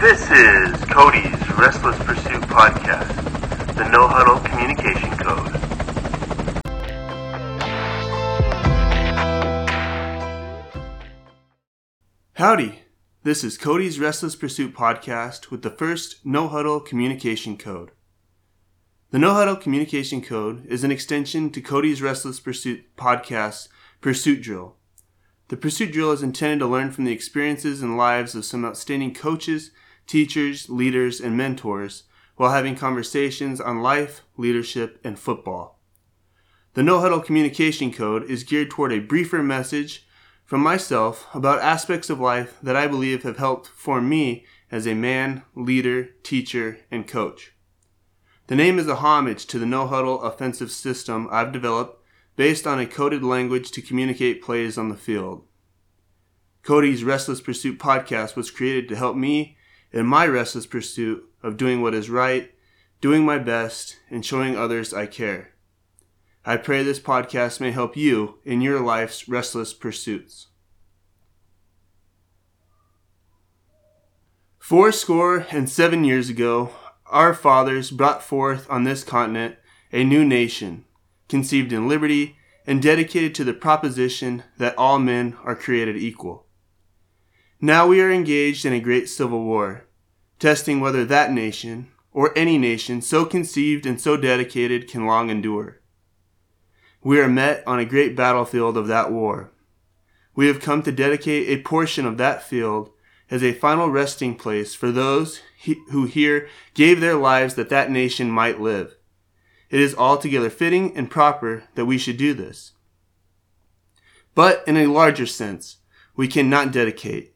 This is Cody's Restless Pursuit podcast, the No Huddle Communication Code. Howdy! This is Cody's Restless Pursuit podcast with the first No Huddle Communication Code. The No Huddle Communication Code is an extension to Cody's Restless Pursuit Podcast Pursuit Drill. The Pursuit Drill is intended to learn from the experiences and lives of some outstanding coaches, teachers, leaders, and mentors while having conversations on life, leadership, and football. The No Huddle Communication Code is geared toward a briefer message from myself about aspects of life that I believe have helped form me as a man, leader, teacher, and coach. The name is a homage to the no huddle offensive system I've developed based on a coded language to communicate plays on the field. Cody's Restless Pursuit podcast was created to help me in my restless pursuit of doing what is right, doing my best, and showing others I care. I pray this podcast may help you in your life's restless pursuits. Four score and seven years ago, our fathers brought forth on this continent a new nation, conceived in liberty and dedicated to the proposition that all men are created equal. Now we are engaged in a great civil war, testing whether that nation, or any nation so conceived and so dedicated, can long endure we are met on a great battlefield of that war. We have come to dedicate a portion of that field as a final resting place for those who here gave their lives that that nation might live. It is altogether fitting and proper that we should do this. But in a larger sense, we cannot dedicate,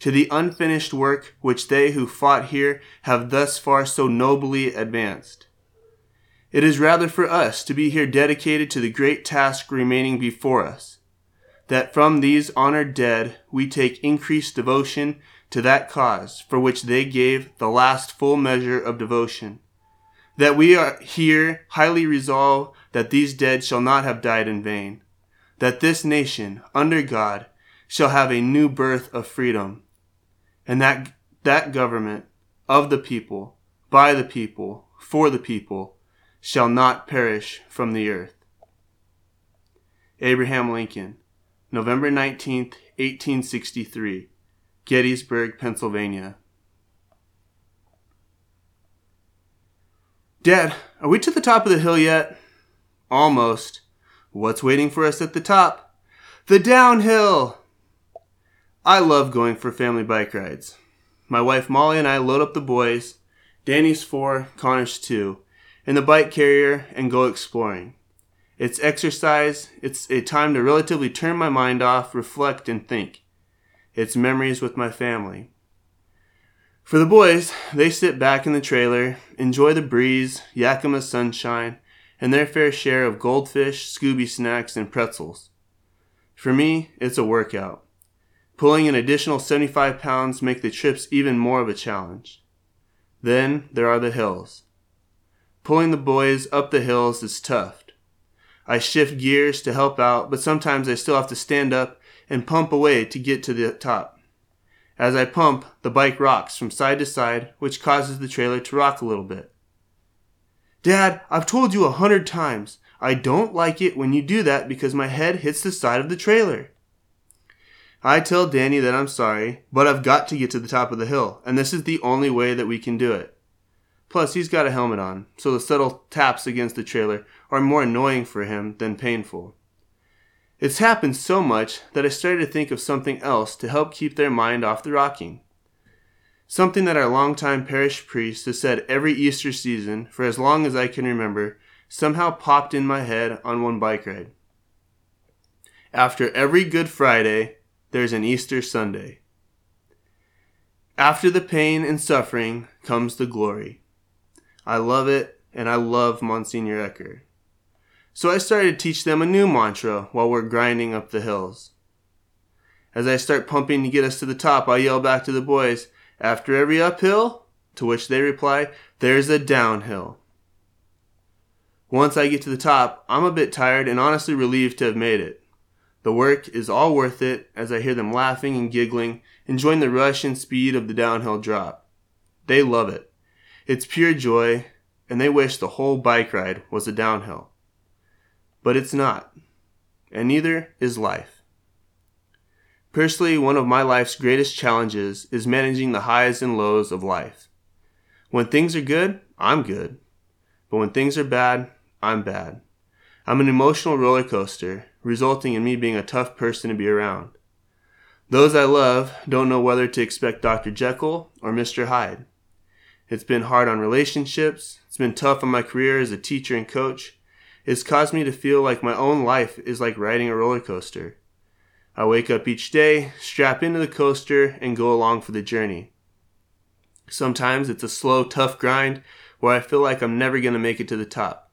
to the unfinished work which they who fought here have thus far so nobly advanced. It is rather for us to be here dedicated to the great task remaining before us that from these honored dead we take increased devotion to that cause for which they gave the last full measure of devotion. That we are here highly resolve that these dead shall not have died in vain. That this nation, under God, shall have a new birth of freedom. And that, that government of the people, by the people, for the people, shall not perish from the earth. Abraham Lincoln November 19th, 1863, Gettysburg, Pennsylvania. Dad, are we to the top of the hill yet? Almost. What's waiting for us at the top? The downhill! I love going for family bike rides. My wife Molly and I load up the boys, Danny's four, Connor's two, in the bike carrier and go exploring. It's exercise. It's a time to relatively turn my mind off, reflect, and think. It's memories with my family. For the boys, they sit back in the trailer, enjoy the breeze, Yakima sunshine, and their fair share of goldfish, Scooby snacks, and pretzels. For me, it's a workout. Pulling an additional 75 pounds make the trips even more of a challenge. Then there are the hills. Pulling the boys up the hills is tough. I shift gears to help out, but sometimes I still have to stand up and pump away to get to the top. As I pump, the bike rocks from side to side, which causes the trailer to rock a little bit. Dad, I've told you a hundred times. I don't like it when you do that because my head hits the side of the trailer. I tell Danny that I'm sorry, but I've got to get to the top of the hill, and this is the only way that we can do it. Plus, he's got a helmet on, so the subtle taps against the trailer are more annoying for him than painful. It's happened so much that I started to think of something else to help keep their mind off the rocking. Something that our longtime parish priest has said every Easter season for as long as I can remember somehow popped in my head on one bike ride. After every Good Friday, there's an Easter Sunday. After the pain and suffering comes the glory. I love it and I love Monsignor Ecker. So I started to teach them a new mantra while we're grinding up the hills. As I start pumping to get us to the top, I yell back to the boys, after every uphill, to which they reply, there's a downhill. Once I get to the top, I'm a bit tired and honestly relieved to have made it. The work is all worth it as I hear them laughing and giggling, enjoying the rush and speed of the downhill drop. They love it. It's pure joy, and they wish the whole bike ride was a downhill. But it's not, and neither is life. Personally, one of my life's greatest challenges is managing the highs and lows of life. When things are good, I'm good. But when things are bad, I'm bad. I'm an emotional roller coaster, resulting in me being a tough person to be around. Those I love don't know whether to expect Dr. Jekyll or Mr. Hyde. It's been hard on relationships, it's been tough on my career as a teacher and coach. It's caused me to feel like my own life is like riding a roller coaster. I wake up each day, strap into the coaster, and go along for the journey. Sometimes it's a slow, tough grind where I feel like I'm never going to make it to the top.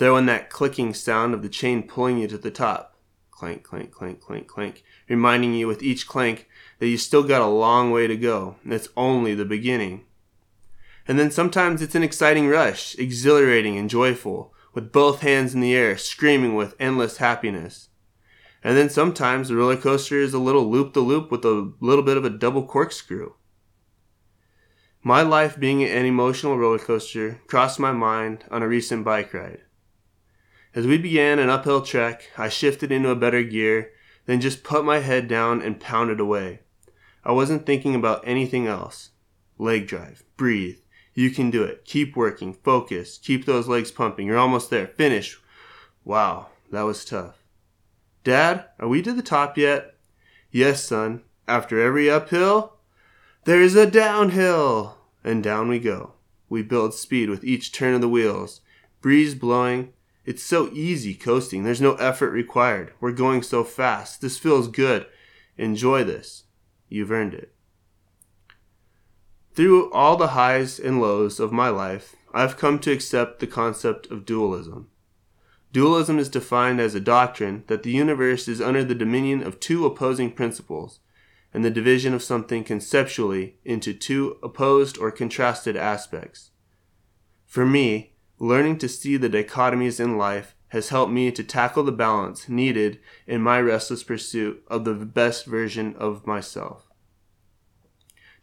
Throw in that clicking sound of the chain pulling you to the top. Clank, clank, clank, clank, clank, reminding you with each clank that you still got a long way to go, and it's only the beginning. And then sometimes it's an exciting rush, exhilarating and joyful, with both hands in the air, screaming with endless happiness. And then sometimes the roller coaster is a little loop the loop with a little bit of a double corkscrew. My life being an emotional roller coaster crossed my mind on a recent bike ride. As we began an uphill trek, I shifted into a better gear, then just put my head down and pounded away. I wasn't thinking about anything else. Leg drive, breathe. You can do it. Keep working, focus, keep those legs pumping. You're almost there. Finish. Wow, that was tough. Dad, are we to the top yet? Yes, son. After every uphill, there is a downhill. And down we go. We build speed with each turn of the wheels. Breeze blowing. It's so easy coasting. There's no effort required. We're going so fast. This feels good. Enjoy this. You've earned it. Through all the highs and lows of my life, I've come to accept the concept of dualism. Dualism is defined as a doctrine that the universe is under the dominion of two opposing principles, and the division of something conceptually into two opposed or contrasted aspects. For me, learning to see the dichotomies in life has helped me to tackle the balance needed in my restless pursuit of the best version of myself.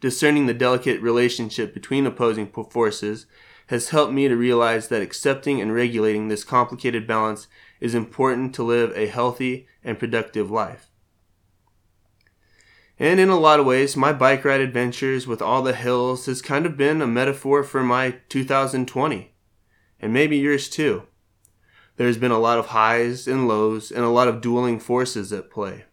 Discerning the delicate relationship between opposing forces has helped me to realize that accepting and regulating this complicated balance is important to live a healthy and productive life. And in a lot of ways, my bike ride adventures with all the hills has kind of been a metaphor for my 2020, and maybe yours too. There's been a lot of highs and lows and a lot of dueling forces at play.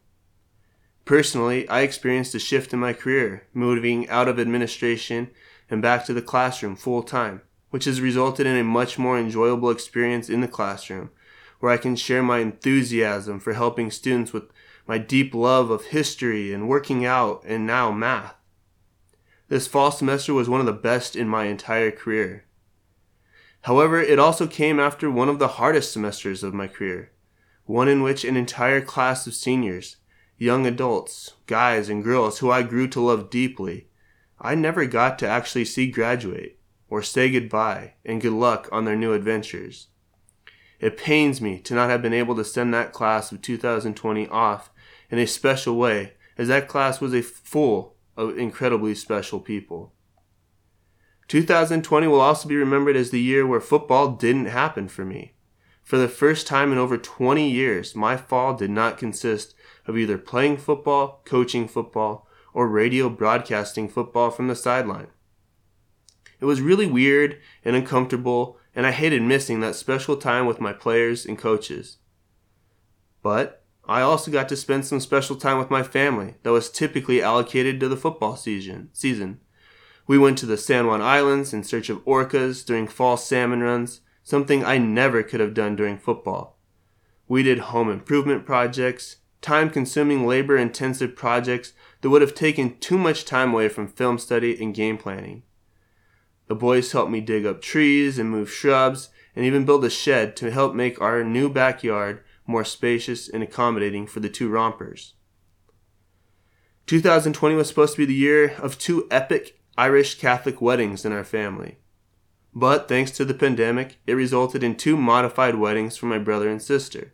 Personally, I experienced a shift in my career, moving out of administration and back to the classroom full time which has resulted in a much more enjoyable experience in the classroom, where I can share my enthusiasm for helping students with my deep love of history and working out and now math. This fall semester was one of the best in my entire career. However, it also came after one of the hardest semesters of my career, one in which an entire class of seniors, young adults, guys and girls who I grew to love deeply, I never got to actually see graduate or say goodbye and good luck on their new adventures. It pains me to not have been able to send that class of 2020 off in a special way, as that class was a full of incredibly special people. 2020 will also be remembered as the year where football didn't happen for me. For the first time in over 20 years, my fall did not consist of either playing football, coaching football, or radio broadcasting football from the sideline. It was really weird and uncomfortable, and I hated missing that special time with my players and coaches. But I also got to spend some special time with my family that was typically allocated to the football season. season. We went to the San Juan Islands in search of orcas during fall salmon runs, something I never could have done during football. We did home improvement projects, time consuming, labor intensive projects that would have taken too much time away from film study and game planning. The boys helped me dig up trees and move shrubs and even build a shed to help make our new backyard more spacious and accommodating for the two rompers. 2020 was supposed to be the year of two epic Irish Catholic weddings in our family. But thanks to the pandemic, it resulted in two modified weddings for my brother and sister.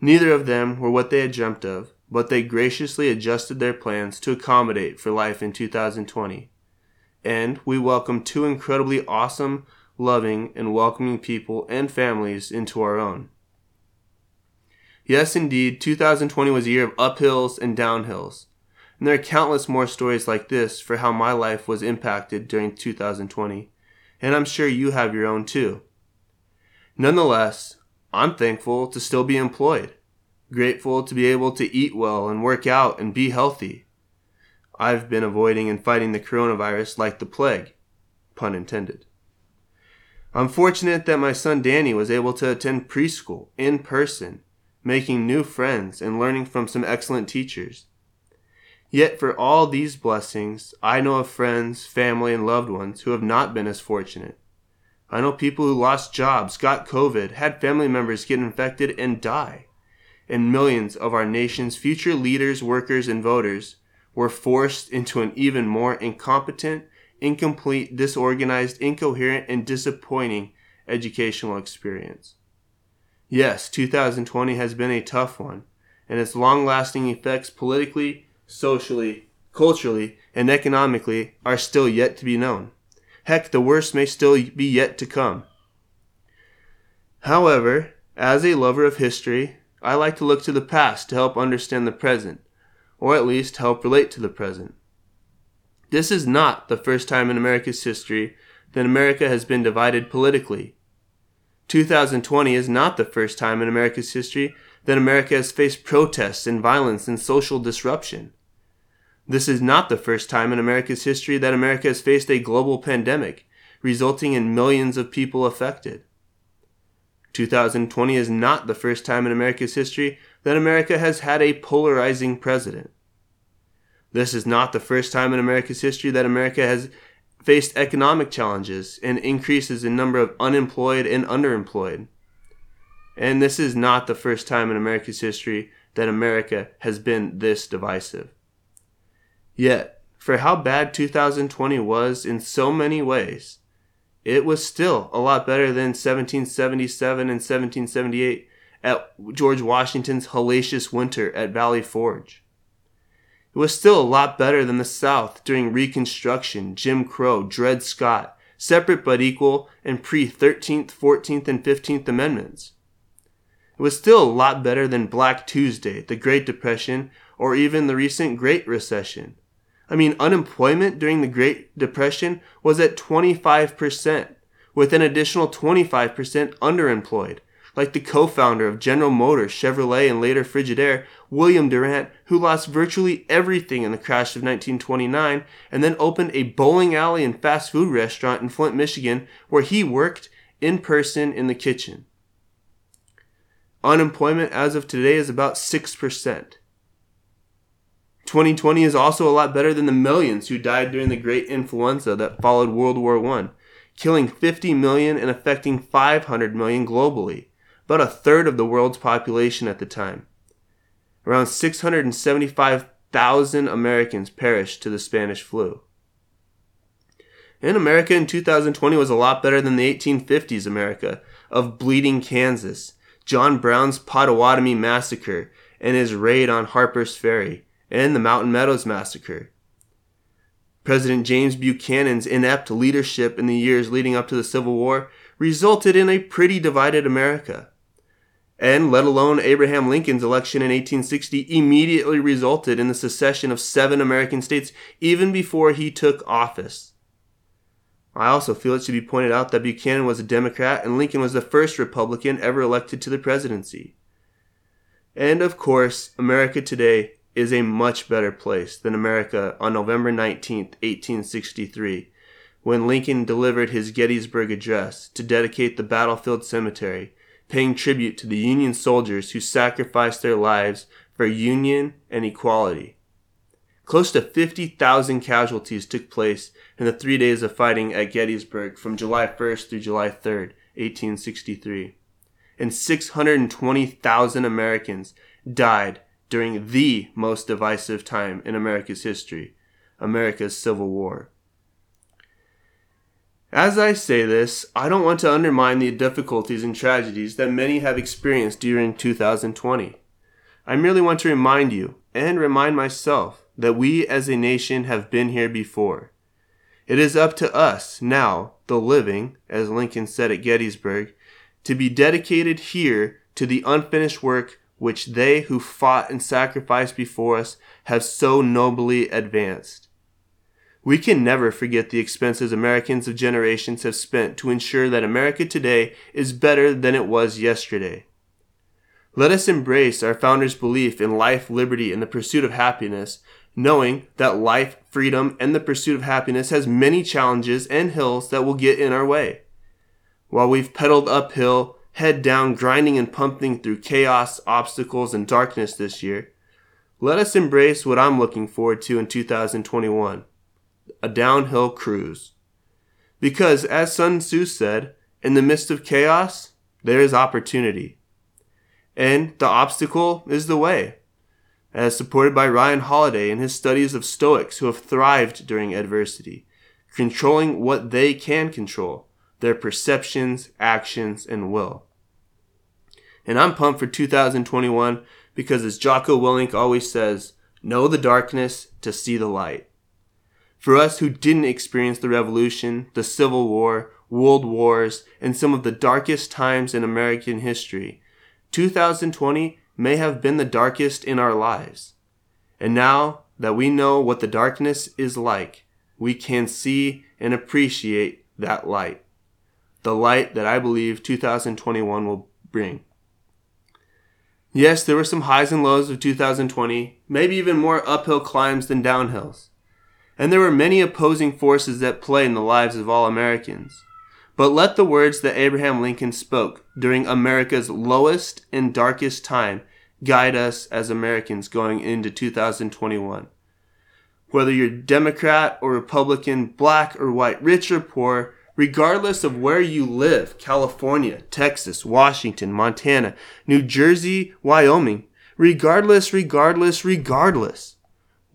Neither of them were what they had dreamt of, but they graciously adjusted their plans to accommodate for life in 2020. And we welcomed two incredibly awesome, loving, and welcoming people and families into our own. Yes, indeed, 2020 was a year of uphills and downhills. And there are countless more stories like this for how my life was impacted during 2020 and I'm sure you have your own too. Nonetheless, I'm thankful to still be employed, grateful to be able to eat well and work out and be healthy. I've been avoiding and fighting the coronavirus like the plague, pun intended. I'm fortunate that my son Danny was able to attend preschool in person, making new friends and learning from some excellent teachers. Yet for all these blessings, I know of friends, family, and loved ones who have not been as fortunate. I know people who lost jobs, got COVID, had family members get infected, and die. And millions of our nation's future leaders, workers, and voters were forced into an even more incompetent, incomplete, disorganized, incoherent, and disappointing educational experience. Yes, 2020 has been a tough one, and its long lasting effects politically, socially, culturally, and economically are still yet to be known. Heck, the worst may still be yet to come. However, as a lover of history, I like to look to the past to help understand the present, or at least help relate to the present. This is not the first time in America's history that America has been divided politically. 2020 is not the first time in America's history that America has faced protests and violence and social disruption. This is not the first time in America's history that America has faced a global pandemic, resulting in millions of people affected. 2020 is not the first time in America's history that America has had a polarizing president. This is not the first time in America's history that America has faced economic challenges and increases in number of unemployed and underemployed. And this is not the first time in America's history that America has been this divisive. Yet, for how bad 2020 was in so many ways, it was still a lot better than 1777 and 1778 at George Washington's hellacious winter at Valley Forge. It was still a lot better than the South during Reconstruction, Jim Crow, Dred Scott, separate but equal, and pre 13th, 14th, and 15th Amendments. It was still a lot better than Black Tuesday, the Great Depression, or even the recent Great Recession, I mean, unemployment during the Great Depression was at 25%, with an additional 25% underemployed. Like the co founder of General Motors, Chevrolet, and later Frigidaire, William Durant, who lost virtually everything in the crash of 1929 and then opened a bowling alley and fast food restaurant in Flint, Michigan, where he worked in person in the kitchen. Unemployment as of today is about 6%. 2020 is also a lot better than the millions who died during the great influenza that followed World War I, killing 50 million and affecting 500 million globally, about a third of the world's population at the time. Around 675,000 Americans perished to the Spanish flu. And America in 2020 was a lot better than the 1850s America of bleeding Kansas, John Brown's Potawatomi massacre, and his raid on Harper's Ferry and the Mountain Meadows Massacre. President James Buchanan's inept leadership in the years leading up to the Civil War resulted in a pretty divided America. And let alone Abraham Lincoln's election in 1860 immediately resulted in the secession of seven American states even before he took office. I also feel it should be pointed out that Buchanan was a Democrat and Lincoln was the first Republican ever elected to the presidency. And of course, America today is a much better place than America on November 19, 1863, when Lincoln delivered his Gettysburg Address to dedicate the battlefield cemetery, paying tribute to the Union soldiers who sacrificed their lives for Union and equality. Close to 50,000 casualties took place in the three days of fighting at Gettysburg from July 1st through July 3rd, 1863. And 620,000 Americans died during the most divisive time in America's history, America's Civil War. As I say this, I don't want to undermine the difficulties and tragedies that many have experienced during 2020. I merely want to remind you, and remind myself, that we as a nation have been here before. It is up to us now, the living, as Lincoln said at Gettysburg, to be dedicated here to the unfinished work which they who fought and sacrificed before us have so nobly advanced. We can never forget the expenses Americans of generations have spent to ensure that America today is better than it was yesterday. Let us embrace our founders' belief in life, liberty, and the pursuit of happiness, knowing that life, freedom, and the pursuit of happiness has many challenges and hills that will get in our way. While we've pedaled uphill, head down, grinding and pumping through chaos, obstacles, and darkness this year, let us embrace what I'm looking forward to in 2021 a downhill cruise. Because, as Sun Tzu said, in the midst of chaos, there is opportunity. And the obstacle is the way as supported by Ryan Holiday in his studies of Stoics who have thrived during adversity, controlling what they can control their perceptions, actions, and will. And I'm pumped for 2021 because, as Jocko Willink always says, know the darkness to see the light. For us who didn't experience the revolution, the Civil War, world wars, and some of the darkest times in American history, 2020 may have been the darkest in our lives. And now that we know what the darkness is like, we can see and appreciate that light. The light that I believe 2021 will bring. Yes, there were some highs and lows of 2020, maybe even more uphill climbs than downhills. And there were many opposing forces at play in the lives of all Americans. But let the words that Abraham Lincoln spoke during America's lowest and darkest time guide us as Americans going into 2021. Whether you're Democrat or Republican, black or white, rich or poor, regardless of where you live California, Texas, Washington, Montana, New Jersey, Wyoming regardless, regardless, regardless,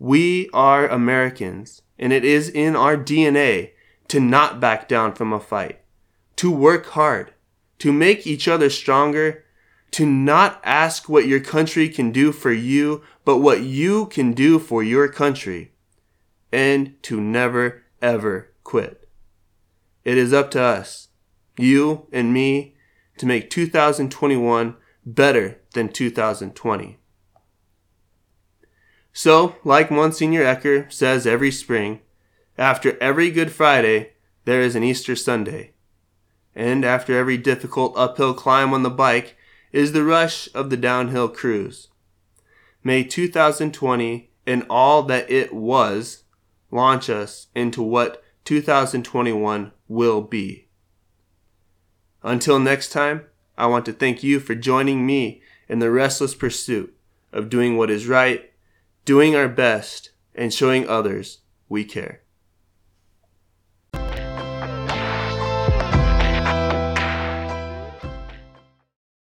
we are Americans, and it is in our DNA to not back down from a fight, to work hard, to make each other stronger, to not ask what your country can do for you, but what you can do for your country, and to never ever quit. It is up to us, you and me, to make 2021 better than 2020. So, like Monsignor Ecker says every spring, after every Good Friday, there is an Easter Sunday. And after every difficult uphill climb on the bike, is the rush of the downhill cruise. May 2020 and all that it was launch us into what 2021 will be. Until next time, I want to thank you for joining me in the restless pursuit of doing what is right, doing our best, and showing others we care.